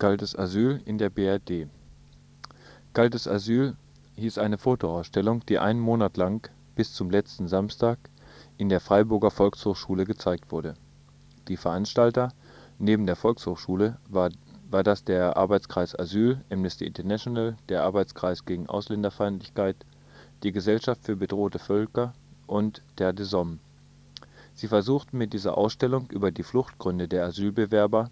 Kaltes Asyl in der BRD Kaltes Asyl hieß eine Fotoausstellung, die einen Monat lang (bis zum letzten Samstag) in der Freiburger Volkshochschule gezeigt wurde. Die Veranstalter (neben der Volkshochschule war das der Arbeitskreis Asyl, Amnesty International, der Arbeitskreis gegen Ausländerfeindlichkeit, die Gesellschaft für bedrohte Völker und Terre des Hommes). Sie versuchten mit dieser Ausstellung über die Fluchtgründe der Asylbewerber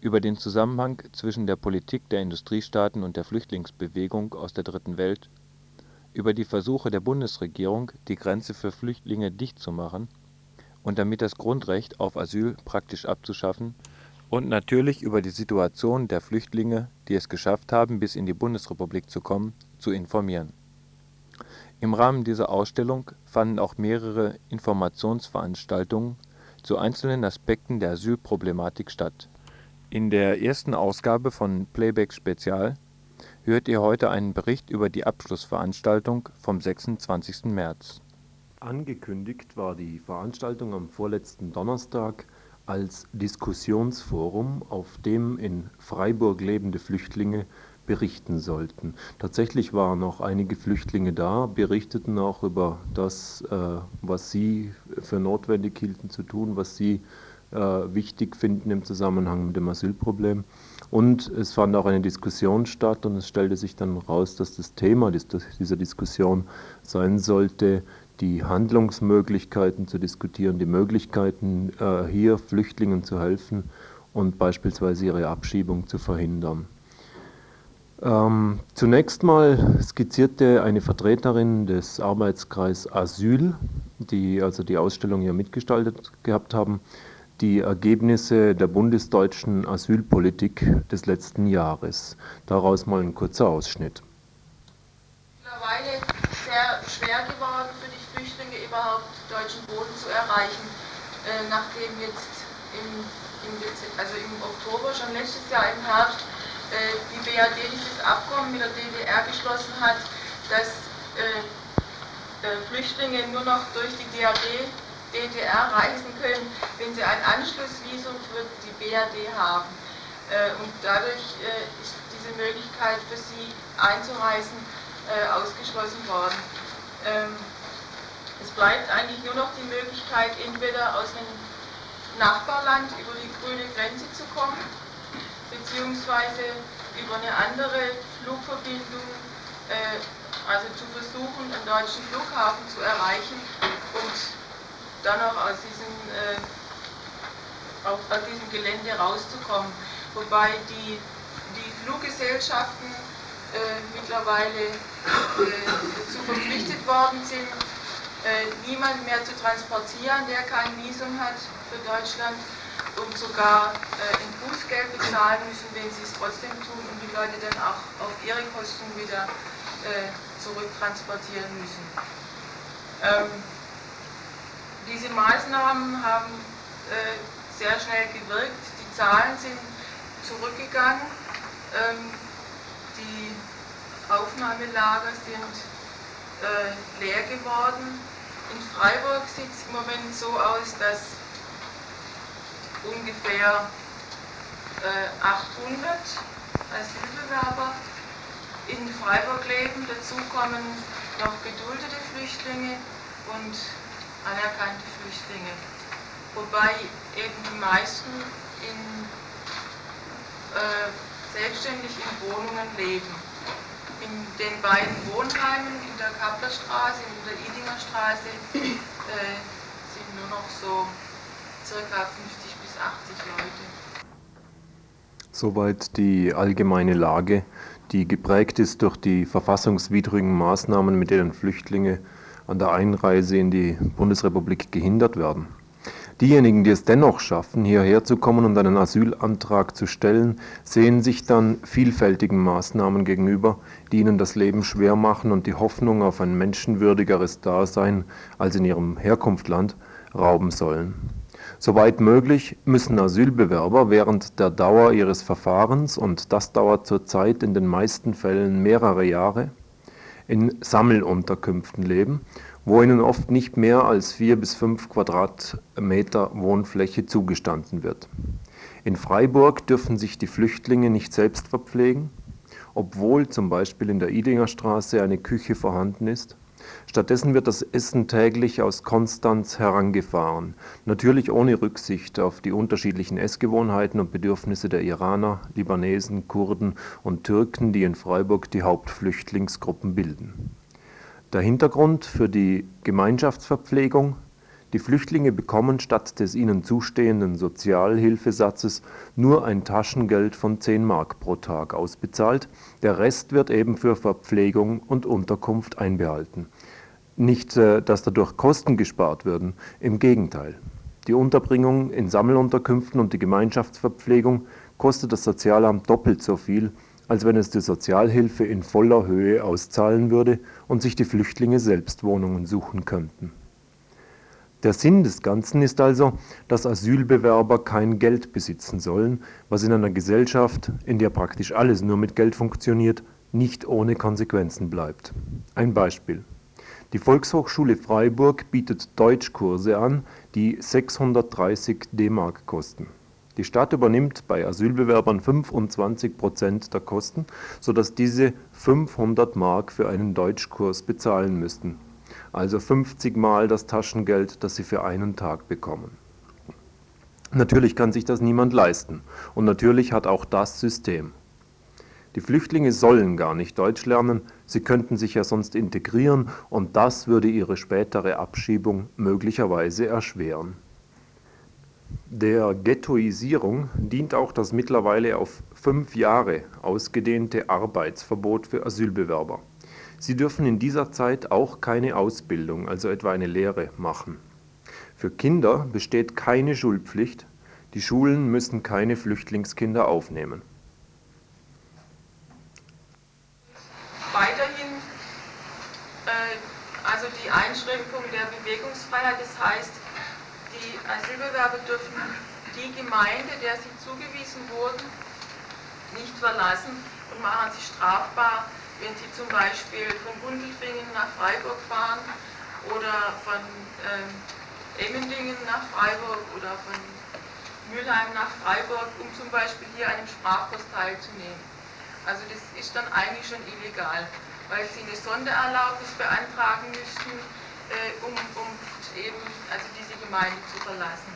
über den Zusammenhang zwischen der Politik der Industriestaaten und der Flüchtlingsbewegung aus der Dritten Welt, über die Versuche der Bundesregierung, die Grenze für Flüchtlinge dicht zu machen und damit das Grundrecht auf Asyl praktisch abzuschaffen, und natürlich über die Situation der Flüchtlinge, die es geschafft haben, bis in die Bundesrepublik zu kommen, zu informieren. Im Rahmen dieser Ausstellung fanden auch mehrere Informationsveranstaltungen zu einzelnen Aspekten der Asylproblematik statt in der ersten Ausgabe von Playback Spezial hört ihr heute einen Bericht über die Abschlussveranstaltung vom 26. März. Angekündigt war die Veranstaltung am vorletzten Donnerstag als Diskussionsforum, auf dem in Freiburg lebende Flüchtlinge berichten sollten. Tatsächlich waren noch einige Flüchtlinge da, berichteten auch über das, äh, was sie für notwendig hielten zu tun, was sie äh, wichtig finden im Zusammenhang mit dem Asylproblem. Und es fand auch eine Diskussion statt und es stellte sich dann raus, dass das Thema dieser Diskussion sein sollte, die Handlungsmöglichkeiten zu diskutieren, die Möglichkeiten, äh, hier Flüchtlingen zu helfen und beispielsweise ihre Abschiebung zu verhindern. Ähm, zunächst mal skizzierte eine Vertreterin des Arbeitskreis Asyl, die also die Ausstellung hier mitgestaltet gehabt haben, die Ergebnisse der bundesdeutschen Asylpolitik des letzten Jahres. Daraus mal ein kurzer Ausschnitt. Mittlerweile sehr schwer geworden für die Flüchtlinge überhaupt deutschen Boden zu erreichen, äh, nachdem jetzt im, im, also im Oktober schon letztes Jahr im Herbst äh, die BRD dieses Abkommen mit der DDR geschlossen hat, dass äh, äh, Flüchtlinge nur noch durch die DRD DDR reisen können, wenn sie ein Anschlussvisum für die BRD haben. Äh, und dadurch äh, ist diese Möglichkeit für sie einzureisen äh, ausgeschlossen worden. Ähm, es bleibt eigentlich nur noch die Möglichkeit, entweder aus einem Nachbarland über die grüne Grenze zu kommen, beziehungsweise über eine andere Flugverbindung, also zu versuchen, einen deutschen Flughafen zu erreichen und dann auch aus diesem, äh, auf, aus diesem Gelände rauszukommen. Wobei die, die Fluggesellschaften äh, mittlerweile äh, dazu verpflichtet worden sind, äh, niemand mehr zu transportieren, der kein Visum hat für Deutschland und sogar äh, ein Bußgeld bezahlen müssen, wenn sie es trotzdem tun und die Leute dann auch auf ihre Kosten wieder äh, zurücktransportieren müssen. Ähm, diese Maßnahmen haben äh, sehr schnell gewirkt. Die Zahlen sind zurückgegangen. Ähm, die Aufnahmelager sind äh, leer geworden. In Freiburg sieht es im Moment so aus, dass ungefähr äh, 800 Asylbewerber in Freiburg leben. Dazu kommen noch geduldete Flüchtlinge und anerkannte Flüchtlinge, wobei eben die meisten in, äh, selbstständig in Wohnungen leben. In den beiden Wohnheimen, in der Kapplerstraße und in der Idinger Straße, äh, sind nur noch so circa 50 bis 80 Leute. Soweit die allgemeine Lage, die geprägt ist durch die verfassungswidrigen Maßnahmen, mit denen Flüchtlinge an der Einreise in die Bundesrepublik gehindert werden. Diejenigen, die es dennoch schaffen, hierher zu kommen und einen Asylantrag zu stellen, sehen sich dann vielfältigen Maßnahmen gegenüber, die ihnen das Leben schwer machen und die Hoffnung auf ein menschenwürdigeres Dasein als in ihrem Herkunftsland rauben sollen. Soweit möglich müssen Asylbewerber während der Dauer ihres Verfahrens, und das dauert zurzeit in den meisten Fällen mehrere Jahre, in Sammelunterkünften leben, wo ihnen oft nicht mehr als vier bis fünf Quadratmeter Wohnfläche zugestanden wird. In Freiburg dürfen sich die Flüchtlinge nicht selbst verpflegen, obwohl zum Beispiel in der Idingerstraße eine Küche vorhanden ist. Stattdessen wird das Essen täglich aus Konstanz herangefahren, natürlich ohne Rücksicht auf die unterschiedlichen Essgewohnheiten und Bedürfnisse der Iraner, Libanesen, Kurden und Türken, die in Freiburg die Hauptflüchtlingsgruppen bilden. Der Hintergrund für die Gemeinschaftsverpflegung die Flüchtlinge bekommen statt des ihnen zustehenden Sozialhilfesatzes nur ein Taschengeld von 10 Mark pro Tag ausbezahlt, der Rest wird eben für Verpflegung und Unterkunft einbehalten. Nicht, äh, dass dadurch Kosten gespart würden, im Gegenteil. Die Unterbringung in Sammelunterkünften und die Gemeinschaftsverpflegung kostet das Sozialamt doppelt so viel, als wenn es die Sozialhilfe in voller Höhe auszahlen würde und sich die Flüchtlinge selbst Wohnungen suchen könnten. Der Sinn des Ganzen ist also, dass Asylbewerber kein Geld besitzen sollen, was in einer Gesellschaft, in der praktisch alles nur mit Geld funktioniert, nicht ohne Konsequenzen bleibt. Ein Beispiel. Die Volkshochschule Freiburg bietet Deutschkurse an, die 630 D-Mark kosten. Die Stadt übernimmt bei Asylbewerbern 25 Prozent der Kosten, sodass diese 500 Mark für einen Deutschkurs bezahlen müssten also 50 Mal das Taschengeld, das sie für einen Tag bekommen. Natürlich kann sich das niemand leisten und natürlich hat auch das System. Die Flüchtlinge sollen gar nicht Deutsch lernen, sie könnten sich ja sonst integrieren und das würde ihre spätere Abschiebung möglicherweise erschweren. Der Ghettoisierung dient auch das mittlerweile auf fünf Jahre ausgedehnte Arbeitsverbot für Asylbewerber. Sie dürfen in dieser Zeit auch keine Ausbildung, also etwa eine Lehre, machen. Für Kinder besteht keine Schulpflicht, die Schulen müssen keine Flüchtlingskinder aufnehmen. Weiterhin äh, also die Einschränkung der Bewegungsfreiheit, das heißt, die Asylbewerber dürfen die Gemeinde, der sie zugewiesen wurden, nicht verlassen und machen sich strafbar, wenn Sie zum Beispiel von Gundelfingen nach Freiburg fahren oder von ähm, Emmendingen nach Freiburg oder von Mülheim nach Freiburg, um zum Beispiel hier an einem Sprachkurs teilzunehmen. Also das ist dann eigentlich schon illegal, weil Sie eine Sondererlaubnis beantragen müssten, äh, um, um eben also diese Gemeinde zu verlassen.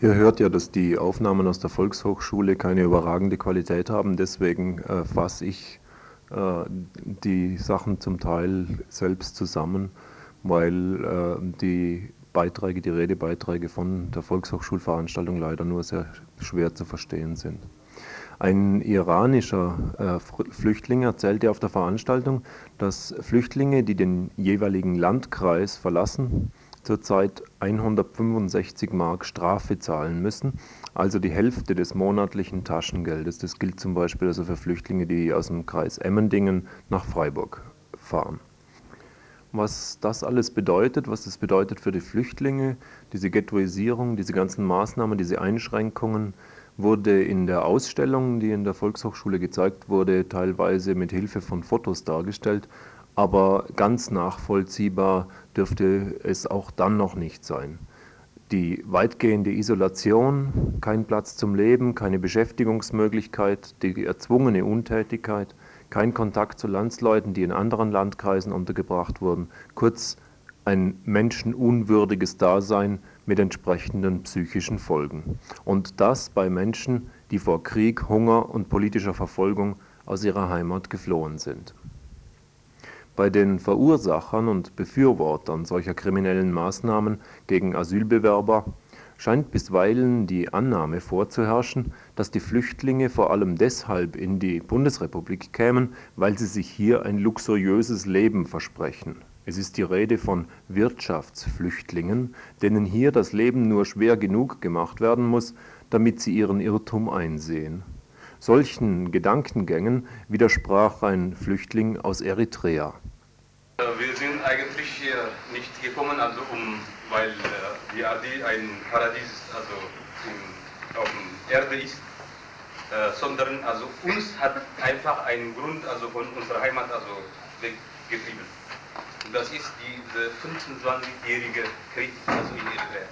Ihr hört ja, dass die Aufnahmen aus der Volkshochschule keine überragende Qualität haben, deswegen äh, fasse ich äh, die Sachen zum Teil selbst zusammen, weil äh, die Beiträge, die Redebeiträge von der Volkshochschulveranstaltung leider nur sehr schwer zu verstehen sind. Ein iranischer äh, Flüchtling erzählte auf der Veranstaltung, dass Flüchtlinge, die den jeweiligen Landkreis verlassen, zurzeit 165 Mark Strafe zahlen müssen, also die Hälfte des monatlichen Taschengeldes. Das gilt zum Beispiel also für Flüchtlinge, die aus dem Kreis Emmendingen nach Freiburg fahren. Was das alles bedeutet, was das bedeutet für die Flüchtlinge, diese Ghettoisierung, diese ganzen Maßnahmen, diese Einschränkungen, wurde in der Ausstellung, die in der Volkshochschule gezeigt wurde, teilweise mit Hilfe von Fotos dargestellt aber ganz nachvollziehbar dürfte es auch dann noch nicht sein. Die weitgehende Isolation, kein Platz zum Leben, keine Beschäftigungsmöglichkeit, die erzwungene Untätigkeit, kein Kontakt zu Landsleuten, die in anderen Landkreisen untergebracht wurden, kurz ein menschenunwürdiges Dasein mit entsprechenden psychischen Folgen. Und das bei Menschen, die vor Krieg, Hunger und politischer Verfolgung aus ihrer Heimat geflohen sind. Bei den Verursachern und Befürwortern solcher kriminellen Maßnahmen gegen Asylbewerber scheint bisweilen die Annahme vorzuherrschen, dass die Flüchtlinge vor allem deshalb in die Bundesrepublik kämen, weil sie sich hier ein luxuriöses Leben versprechen. Es ist die Rede von Wirtschaftsflüchtlingen, denen hier das Leben nur schwer genug gemacht werden muss, damit sie ihren Irrtum einsehen. Solchen Gedankengängen widersprach ein Flüchtling aus Eritrea. Wir sind eigentlich hier nicht gekommen, also um, weil äh, die Adi ein Paradies also im, auf der Erde ist, äh, sondern also uns hat einfach ein Grund also von unserer Heimat also weggetrieben. Und das ist dieser 25-jährige Krieg, also in Eritrea.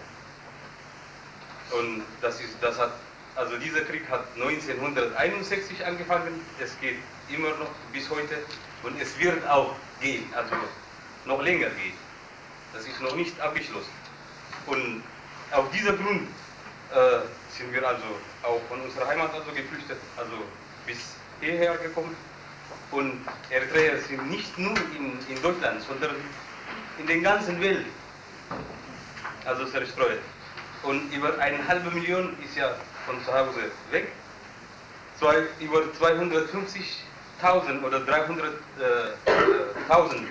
Und das, ist, das hat, also dieser Krieg hat 1961 angefangen, es geht immer noch bis heute und es wird auch gehen, also noch länger gehen. Das ist noch nicht abgeschlossen. Und auf dieser Grund äh, sind wir also auch von unserer Heimat also geflüchtet, also bis hierher gekommen. Und Eritreer sind nicht nur in, in Deutschland, sondern in der ganzen Welt also zerstreut. Und über eine halbe Million ist ja von zu Hause weg. Zwei, über 250.000 oder 300.000 äh,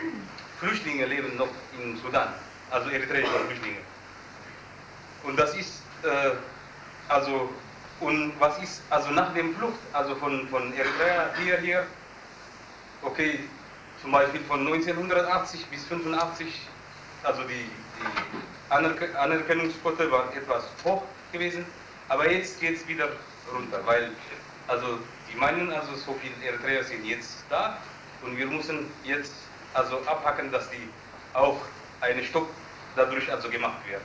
Flüchtlinge leben noch in Sudan, also eritreische Flüchtlinge. Und das ist, äh, also, und was ist, also nach dem Flucht, also von, von Eritrea hier, hier, okay, zum Beispiel von 1980 bis 85, also die, die Anerk Anerkennungsquote war etwas hoch gewesen, aber jetzt geht es wieder runter, weil, also, die meinen, also so viele Eritreer sind jetzt da und wir müssen jetzt also abhacken, dass die auch eine Stopp dadurch also gemacht wird.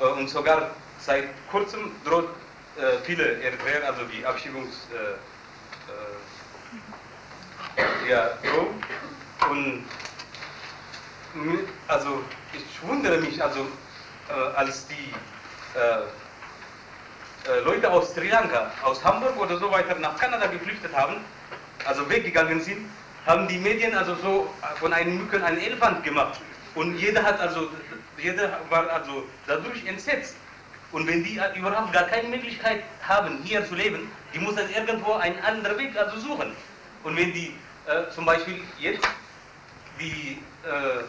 Äh, und sogar seit kurzem droht äh, viele Eritreer, also die Abschiebungs äh, ja, Drohung. Und also ich wundere mich, also äh, als die äh, Leute aus Sri Lanka, aus Hamburg oder so weiter nach Kanada geflüchtet haben, also weggegangen sind, haben die Medien also so von einem Mücken einen Elefant gemacht. Und jeder hat also, jeder war also dadurch entsetzt. Und wenn die überhaupt gar keine Möglichkeit haben, hier zu leben, die müssen irgendwo einen anderen Weg also suchen. Und wenn die äh, zum Beispiel jetzt die äh,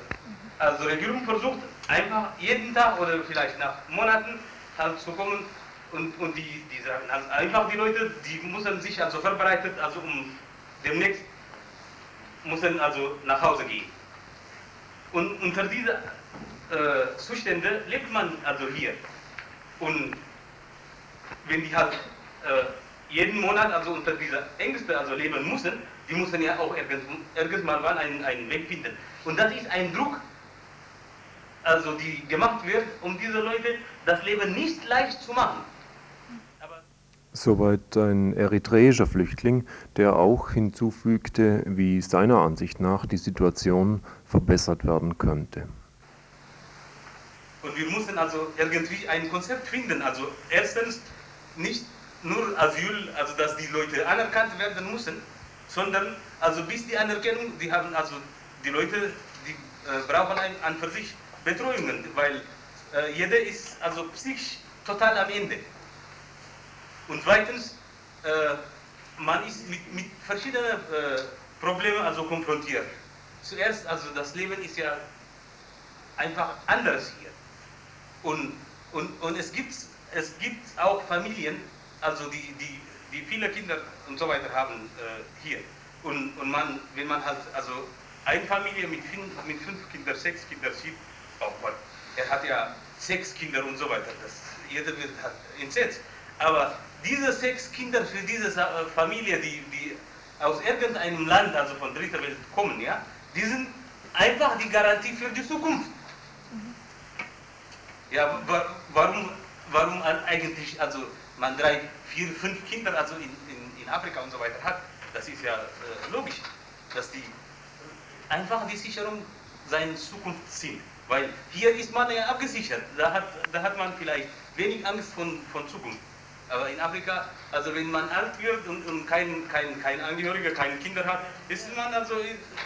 also Regierung versucht, einfach jeden Tag oder vielleicht nach Monaten halt zu kommen und, und die, die sagen also einfach die Leute, die müssen sich also vorbereitet, also um demnächst müssen also nach Hause gehen. Und unter diesen äh, Zuständen lebt man also hier. Und wenn die halt äh, jeden Monat also unter dieser Ängste also leben müssen, die müssen ja auch irgendwann mal einen, einen Weg finden. Und das ist ein Druck, also die gemacht wird, um diese Leute das Leben nicht leicht zu machen. Soweit ein eritreischer Flüchtling, der auch hinzufügte, wie seiner Ansicht nach die Situation verbessert werden könnte. Und wir müssen also irgendwie ein Konzept finden. Also erstens nicht nur Asyl, also dass die Leute anerkannt werden müssen, sondern also bis die Anerkennung, die haben also die Leute, die äh, brauchen ein, an für sich Betreuungen, weil äh, jeder ist also psychisch total am Ende. Und zweitens, äh, man ist mit, mit verschiedenen äh, Problemen also konfrontiert. Zuerst, also das Leben ist ja einfach anders hier. Und, und, und es, gibt, es gibt auch Familien, also die, die, die viele Kinder und so weiter haben äh, hier. Und, und man, wenn man halt, also eine Familie mit fünf, mit fünf Kindern, sechs Kindern sieht, auch man, er hat ja sechs Kinder und so weiter, das, jeder wird halt entsetzt. Aber diese sechs Kinder für diese äh, Familie, die, die aus irgendeinem Land, also von dritter Welt kommen, ja, die sind einfach die Garantie für die Zukunft. Ja, warum, warum eigentlich, also man drei, vier, fünf Kinder also in, in, in Afrika und so weiter hat, das ist ja äh, logisch, dass die einfach die Sicherung seiner Zukunft sind. Weil hier ist man ja abgesichert, da hat, da hat man vielleicht wenig Angst von, von Zukunft. Aber in Afrika, also wenn man alt wird und, und kein, kein, kein Angehöriger, keine Kinder hat, ist man also,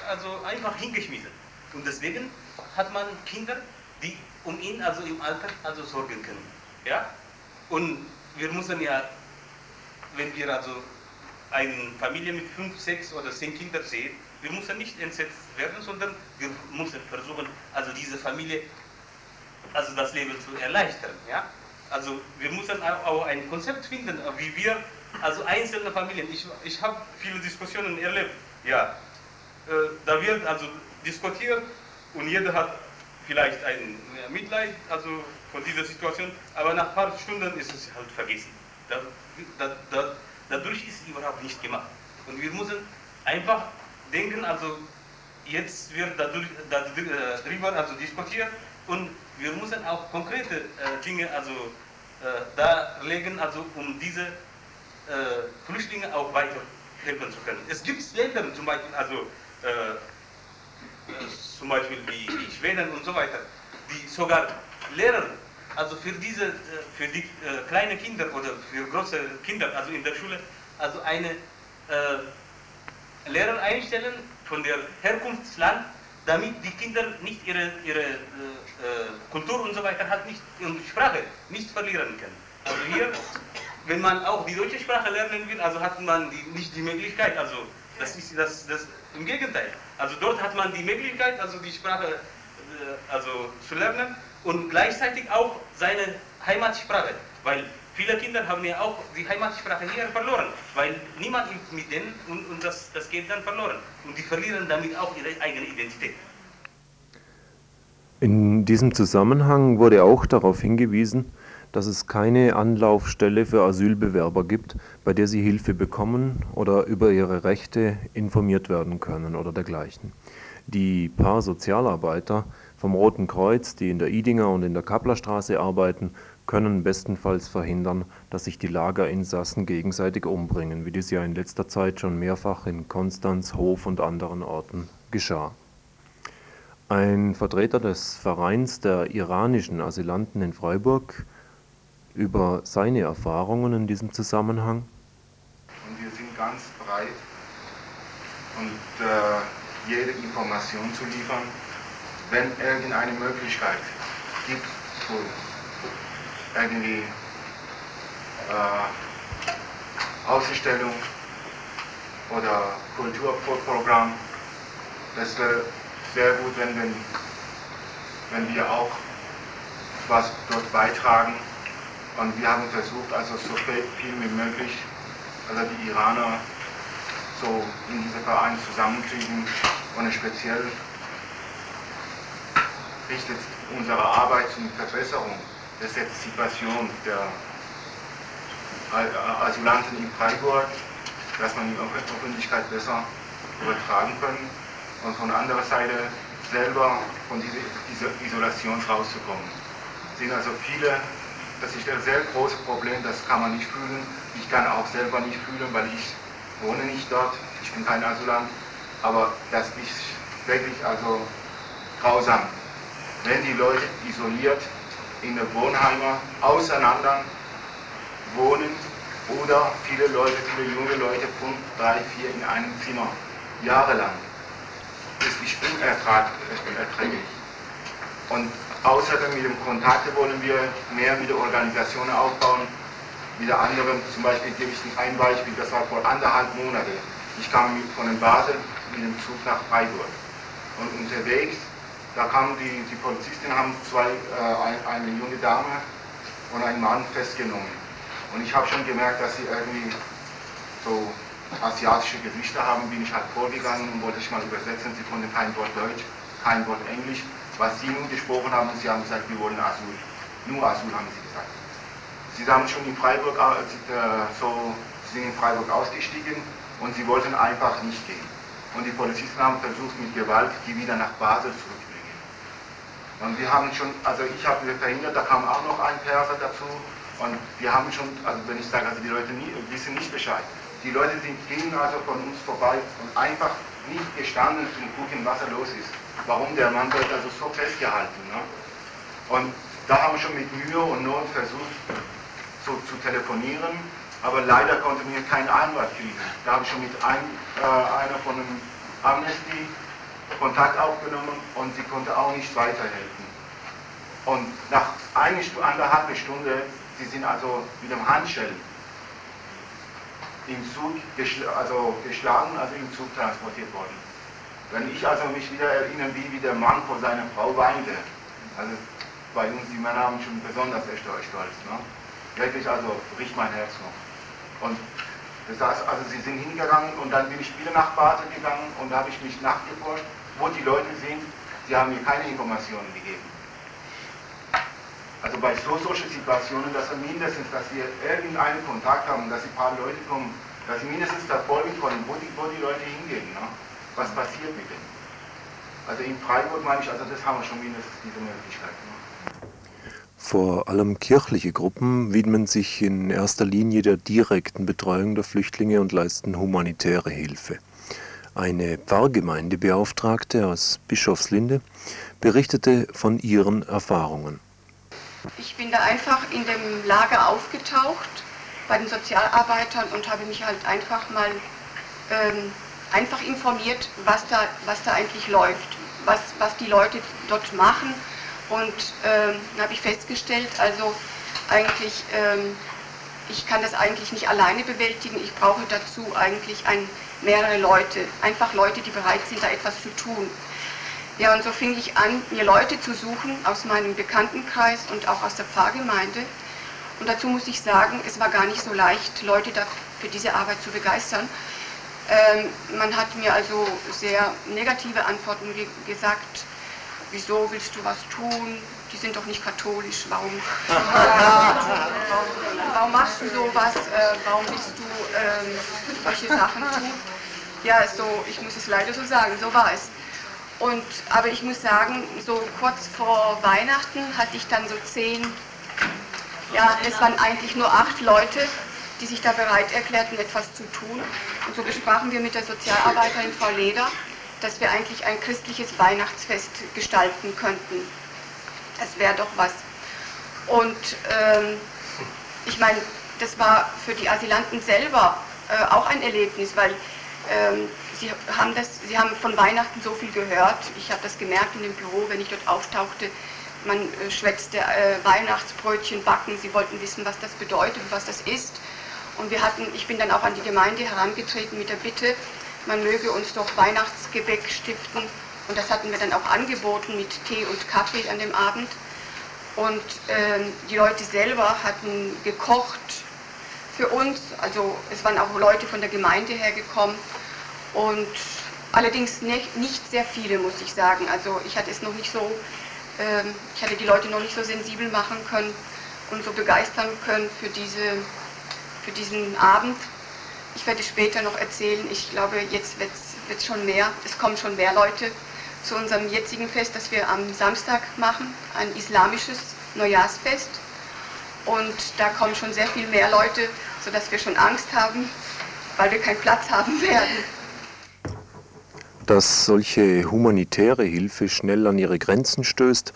also einfach hingeschmissen. Und deswegen hat man Kinder, die um ihn also im Alter also sorgen können. Ja? Und wir müssen ja, wenn wir also eine Familie mit fünf, sechs oder zehn Kindern sehen, wir müssen nicht entsetzt werden, sondern wir müssen versuchen, also diese Familie, also das Leben zu erleichtern. Ja? Also wir müssen auch ein Konzept finden, wie wir, also einzelne Familien, ich, ich habe viele Diskussionen erlebt, ja, äh, da wird also diskutiert und jeder hat vielleicht ein Mitleid also von dieser Situation, aber nach ein paar Stunden ist es halt vergessen. Da, da, da, dadurch ist überhaupt nicht gemacht. Und wir müssen einfach denken, also jetzt wird dadurch, darüber also diskutiert und wir müssen auch konkrete äh, Dinge also äh, darlegen, also um diese äh, Flüchtlinge auch weiterhelfen zu können. Es gibt Länder zum Beispiel, also zum Beispiel wie Schweden und so weiter, die sogar Lehrer, also für diese, für die kleinen Kinder oder für große Kinder, also in der Schule, also eine Lehrer einstellen von der Herkunftsland, damit die Kinder nicht ihre, ihre äh, äh, Kultur und so weiter halt nicht und Sprache nicht verlieren können. Also hier, wenn man auch die deutsche Sprache lernen will, also hat man die, nicht die Möglichkeit, also das ist das, das im Gegenteil. Also dort hat man die Möglichkeit, also die Sprache äh, also zu lernen und gleichzeitig auch seine Heimatsprache, weil Viele Kinder haben ja auch die Heimatsprache hier verloren, weil niemand mit denen und, und das, das geht dann verloren. Und die verlieren damit auch ihre eigene Identität. In diesem Zusammenhang wurde auch darauf hingewiesen, dass es keine Anlaufstelle für Asylbewerber gibt, bei der sie Hilfe bekommen oder über ihre Rechte informiert werden können oder dergleichen. Die paar Sozialarbeiter vom Roten Kreuz, die in der Idinger und in der Kapplerstraße arbeiten, können bestenfalls verhindern, dass sich die Lagerinsassen gegenseitig umbringen, wie dies ja in letzter Zeit schon mehrfach in Konstanz, Hof und anderen Orten geschah. Ein Vertreter des Vereins der iranischen Asylanten in Freiburg über seine Erfahrungen in diesem Zusammenhang. Und wir sind ganz bereit und äh, jede Information zu liefern, wenn irgendeine Möglichkeit gibt, irgendwie äh, Ausstellung oder Kulturprogramm. Das wäre sehr gut, wenn, wenn, wenn wir auch was dort beitragen. Und wir haben versucht, also so viel wie möglich, also die Iraner so in diesem Verein zusammenkriegen und speziell richtet unsere Arbeit zur Verbesserung der Situation der Asylanten in Freiburg, dass man die Öffentlichkeit besser übertragen können und von anderer Seite selber von dieser Isolation rauszukommen. Es sind also viele, das ist ein sehr großes Problem, das kann man nicht fühlen. Ich kann auch selber nicht fühlen, weil ich wohne nicht dort, ich bin kein Asylant, aber das ist wirklich also grausam. Wenn die Leute isoliert in der Wohnheimer auseinander wohnen oder viele Leute, viele junge Leute, fünf, drei, vier in einem Zimmer, jahrelang. Das ist unerträglich. Und außerdem mit dem Kontakt wollen wir mehr mit der Organisation aufbauen. Mit der anderen, zum Beispiel gebe ich ein Beispiel, das war vor anderthalb Monaten. Ich kam von den Basel mit dem Zug nach Freiburg. Und unterwegs da kamen die, die Polizisten, haben zwei, äh, ein, eine junge Dame und einen Mann festgenommen. Und ich habe schon gemerkt, dass sie irgendwie so asiatische Gesichter haben, bin ich halt vorgegangen und wollte ich mal übersetzen. Sie konnten kein Wort Deutsch, kein Wort Englisch. Was sie nun gesprochen haben, sie haben gesagt, wir wollen Asyl. Nur Asyl haben sie gesagt. Sie haben schon in Freiburg, äh, so, sie sind in Freiburg ausgestiegen und sie wollten einfach nicht gehen. Und die Polizisten haben versucht, mit Gewalt die wieder nach Basel zurück und wir haben schon, also ich habe verhindert, da kam auch noch ein Perser dazu. Und wir haben schon, also wenn ich sage, also die Leute nie, wissen nicht Bescheid. Die Leute sind, gehen also von uns vorbei und einfach nicht gestanden zu gucken, was da los ist. Warum der Mann wird also so festgehalten. Ne? Und da haben wir schon mit Mühe und Not versucht so, zu telefonieren, aber leider konnten wir keinen Anwalt kriegen. Da habe ich schon mit ein, äh, einer von dem Amnesty Kontakt aufgenommen und sie konnte auch nicht weiterhelfen. Und nach einer Stunde, anderthalb Stunde, sie sind also mit dem Handschellen im Zug geschl also geschlagen, also im Zug transportiert worden. Wenn ich also mich wieder erinnere, wie, wie der Mann vor seiner Frau weinte, also bei uns, die Männer haben schon besonders stolz, ne? wirklich also bricht mein Herz noch. Und das heißt, also sie sind hingegangen und dann bin ich wieder nach Basel gegangen und da habe ich mich nachgeforscht wo die Leute sind, sie haben mir keine Informationen gegeben. Also bei so solchen Situationen, dass wir mindestens, dass wir irgendeinen Kontakt haben, dass ein paar Leute kommen, dass sie mindestens verfolgen können, wo die, wo die Leute hingehen, ne? was passiert mit denen. Also in Freiburg meine ich, also das haben wir schon mindestens diese Möglichkeit. Ne? Vor allem kirchliche Gruppen widmen sich in erster Linie der direkten Betreuung der Flüchtlinge und leisten humanitäre Hilfe. Eine Pfarrgemeindebeauftragte aus Bischofslinde berichtete von ihren Erfahrungen. Ich bin da einfach in dem Lager aufgetaucht bei den Sozialarbeitern und habe mich halt einfach mal ähm, einfach informiert, was da, was da eigentlich läuft, was, was die Leute dort machen. Und ähm, habe ich festgestellt, also eigentlich, ähm, ich kann das eigentlich nicht alleine bewältigen, ich brauche dazu eigentlich ein, mehrere Leute, einfach Leute, die bereit sind, da etwas zu tun. Ja, und so fing ich an, mir Leute zu suchen aus meinem Bekanntenkreis und auch aus der Pfarrgemeinde. Und dazu muss ich sagen, es war gar nicht so leicht, Leute für diese Arbeit zu begeistern. Ähm, man hat mir also sehr negative Antworten ge gesagt. Wieso willst du was tun? Die sind doch nicht katholisch. Warum, warum machst du sowas? Äh, warum willst du ähm, solche Sachen tun? Ja, so, ich muss es leider so sagen, so war es. Und, aber ich muss sagen, so kurz vor Weihnachten hatte ich dann so zehn, ja, es waren eigentlich nur acht Leute, die sich da bereit erklärten, etwas zu tun. Und so besprachen wir mit der Sozialarbeiterin Frau Leder, dass wir eigentlich ein christliches Weihnachtsfest gestalten könnten. Das wäre doch was. Und ähm, ich meine, das war für die Asylanten selber äh, auch ein Erlebnis, weil ähm, sie, haben das, sie haben von Weihnachten so viel gehört. Ich habe das gemerkt in dem Büro, wenn ich dort auftauchte. Man äh, schwätzte äh, Weihnachtsbrötchen backen. Sie wollten wissen, was das bedeutet, was das ist. Und wir hatten, ich bin dann auch an die Gemeinde herangetreten mit der Bitte, man möge uns doch Weihnachtsgebäck stiften. Und das hatten wir dann auch angeboten mit Tee und Kaffee an dem Abend. Und äh, die Leute selber hatten gekocht für uns. Also es waren auch Leute von der Gemeinde hergekommen. Und allerdings nicht, nicht sehr viele, muss ich sagen. Also ich hatte es noch nicht so, äh, ich hatte die Leute noch nicht so sensibel machen können und so begeistern können für diese für diesen Abend. Ich werde später noch erzählen, ich glaube, jetzt wird es schon mehr, es kommen schon mehr Leute zu unserem jetzigen Fest, das wir am Samstag machen, ein islamisches Neujahrsfest. Und da kommen schon sehr viel mehr Leute, sodass wir schon Angst haben, weil wir keinen Platz haben werden. Dass solche humanitäre Hilfe schnell an ihre Grenzen stößt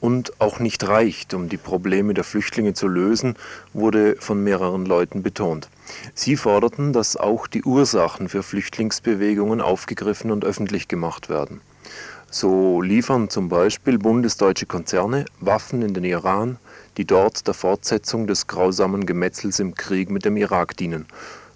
und auch nicht reicht, um die Probleme der Flüchtlinge zu lösen, wurde von mehreren Leuten betont. Sie forderten, dass auch die Ursachen für Flüchtlingsbewegungen aufgegriffen und öffentlich gemacht werden. So liefern zum Beispiel bundesdeutsche Konzerne Waffen in den Iran, die dort der Fortsetzung des grausamen Gemetzels im Krieg mit dem Irak dienen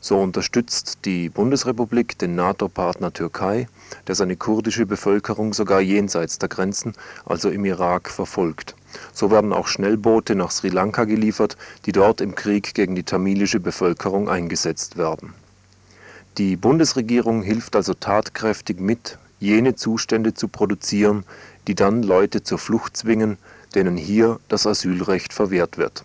so unterstützt die Bundesrepublik den NATO-Partner Türkei, der seine kurdische Bevölkerung sogar jenseits der Grenzen, also im Irak, verfolgt. So werden auch Schnellboote nach Sri Lanka geliefert, die dort im Krieg gegen die tamilische Bevölkerung eingesetzt werden. Die Bundesregierung hilft also tatkräftig mit, jene Zustände zu produzieren, die dann Leute zur Flucht zwingen, denen hier das Asylrecht verwehrt wird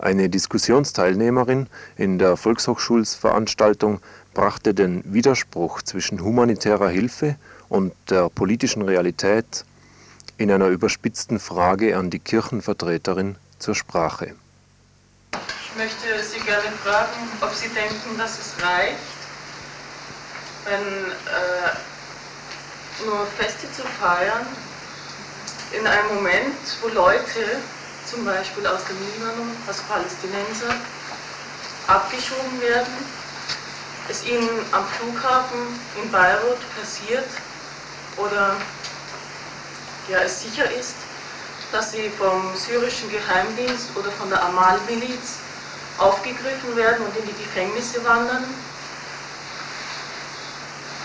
eine Diskussionsteilnehmerin in der Volkshochschulsveranstaltung brachte den Widerspruch zwischen humanitärer Hilfe und der politischen Realität in einer überspitzten Frage an die Kirchenvertreterin zur Sprache. Ich möchte Sie gerne fragen, ob Sie denken, dass es reicht, wenn äh, nur Feste zu feiern, in einem Moment, wo Leute zum Beispiel aus dem Libanon, als Palästinenser, abgeschoben werden, es ihnen am Flughafen in Beirut passiert oder ja, es sicher ist, dass sie vom syrischen Geheimdienst oder von der Amal-Miliz aufgegriffen werden und in die Gefängnisse wandern,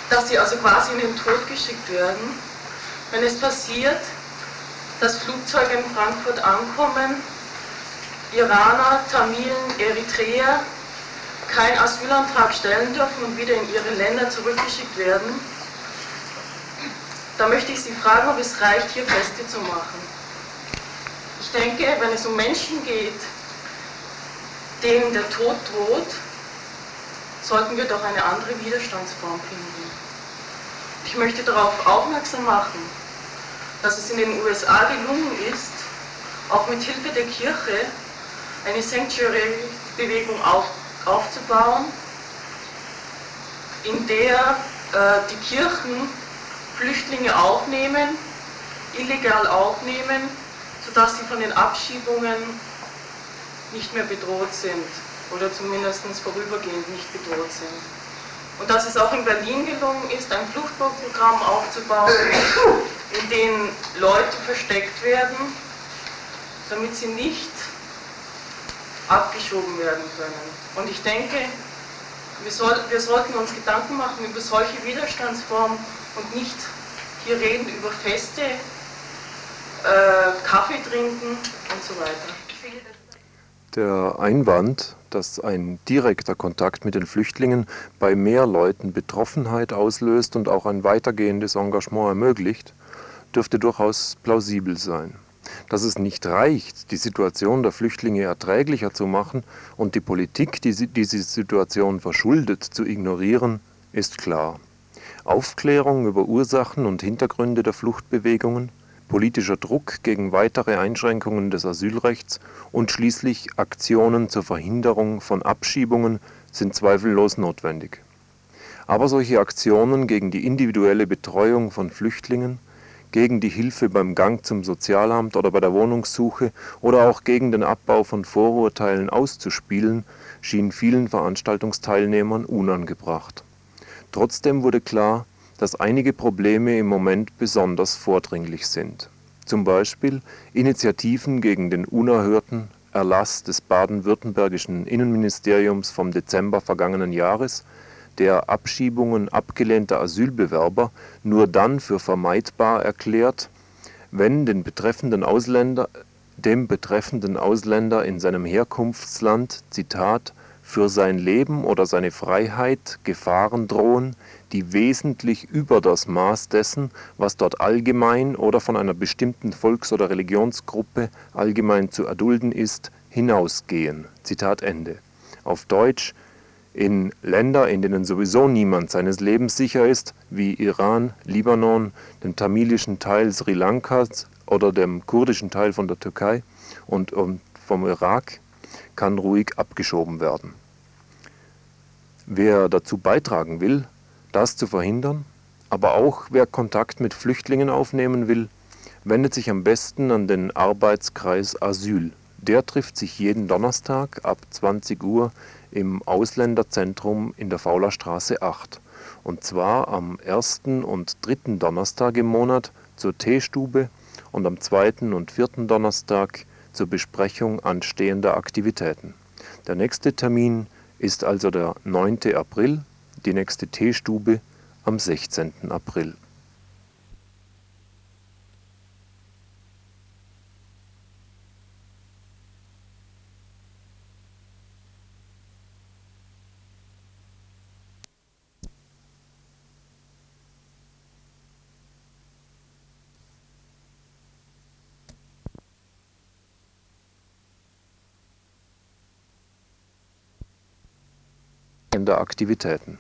dass sie also quasi in den Tod geschickt werden. Wenn es passiert, dass Flugzeuge in Frankfurt ankommen, Iraner, Tamilen, Eritreer keinen Asylantrag stellen dürfen und wieder in ihre Länder zurückgeschickt werden. Da möchte ich Sie fragen, ob es reicht, hier Feste zu machen. Ich denke, wenn es um Menschen geht, denen der Tod droht, sollten wir doch eine andere Widerstandsform finden. ich möchte darauf aufmerksam machen, dass es in den USA gelungen ist, auch mit Hilfe der Kirche eine Sanctuary-Bewegung auf, aufzubauen, in der äh, die Kirchen Flüchtlinge aufnehmen, illegal aufnehmen, sodass sie von den Abschiebungen nicht mehr bedroht sind oder zumindest vorübergehend nicht bedroht sind. Und dass es auch in Berlin gelungen ist, ein Fluchtprogramm aufzubauen, in dem Leute versteckt werden, damit sie nicht abgeschoben werden können. Und ich denke, wir, soll, wir sollten uns Gedanken machen über solche Widerstandsformen und nicht hier reden über Feste, äh, Kaffee trinken und so weiter. Der Einwand, dass ein direkter Kontakt mit den Flüchtlingen bei mehr Leuten Betroffenheit auslöst und auch ein weitergehendes Engagement ermöglicht, dürfte durchaus plausibel sein. Dass es nicht reicht, die Situation der Flüchtlinge erträglicher zu machen und die Politik, die diese Situation verschuldet, zu ignorieren, ist klar. Aufklärung über Ursachen und Hintergründe der Fluchtbewegungen, politischer Druck gegen weitere Einschränkungen des Asylrechts und schließlich Aktionen zur Verhinderung von Abschiebungen sind zweifellos notwendig. Aber solche Aktionen gegen die individuelle Betreuung von Flüchtlingen gegen die Hilfe beim Gang zum Sozialamt oder bei der Wohnungssuche oder auch gegen den Abbau von Vorurteilen auszuspielen, schien vielen Veranstaltungsteilnehmern unangebracht. Trotzdem wurde klar, dass einige Probleme im Moment besonders vordringlich sind. Zum Beispiel Initiativen gegen den unerhörten Erlass des baden-württembergischen Innenministeriums vom Dezember vergangenen Jahres der Abschiebungen abgelehnter Asylbewerber nur dann für vermeidbar erklärt, wenn dem betreffenden Ausländer in seinem Herkunftsland Zitat, für sein Leben oder seine Freiheit Gefahren drohen, die wesentlich über das Maß dessen, was dort allgemein oder von einer bestimmten Volks- oder Religionsgruppe allgemein zu erdulden ist, hinausgehen. Auf Deutsch in Länder, in denen sowieso niemand seines Lebens sicher ist, wie Iran, Libanon, dem tamilischen Teil Sri Lankas oder dem kurdischen Teil von der Türkei und vom Irak, kann ruhig abgeschoben werden. Wer dazu beitragen will, das zu verhindern, aber auch wer Kontakt mit Flüchtlingen aufnehmen will, wendet sich am besten an den Arbeitskreis Asyl. Der trifft sich jeden Donnerstag ab 20 Uhr im Ausländerzentrum in der Faulerstraße 8. Und zwar am ersten und dritten Donnerstag im Monat zur Teestube und am zweiten und vierten Donnerstag zur Besprechung anstehender Aktivitäten. Der nächste Termin ist also der 9. April, die nächste Teestube am 16. April. Aktivitäten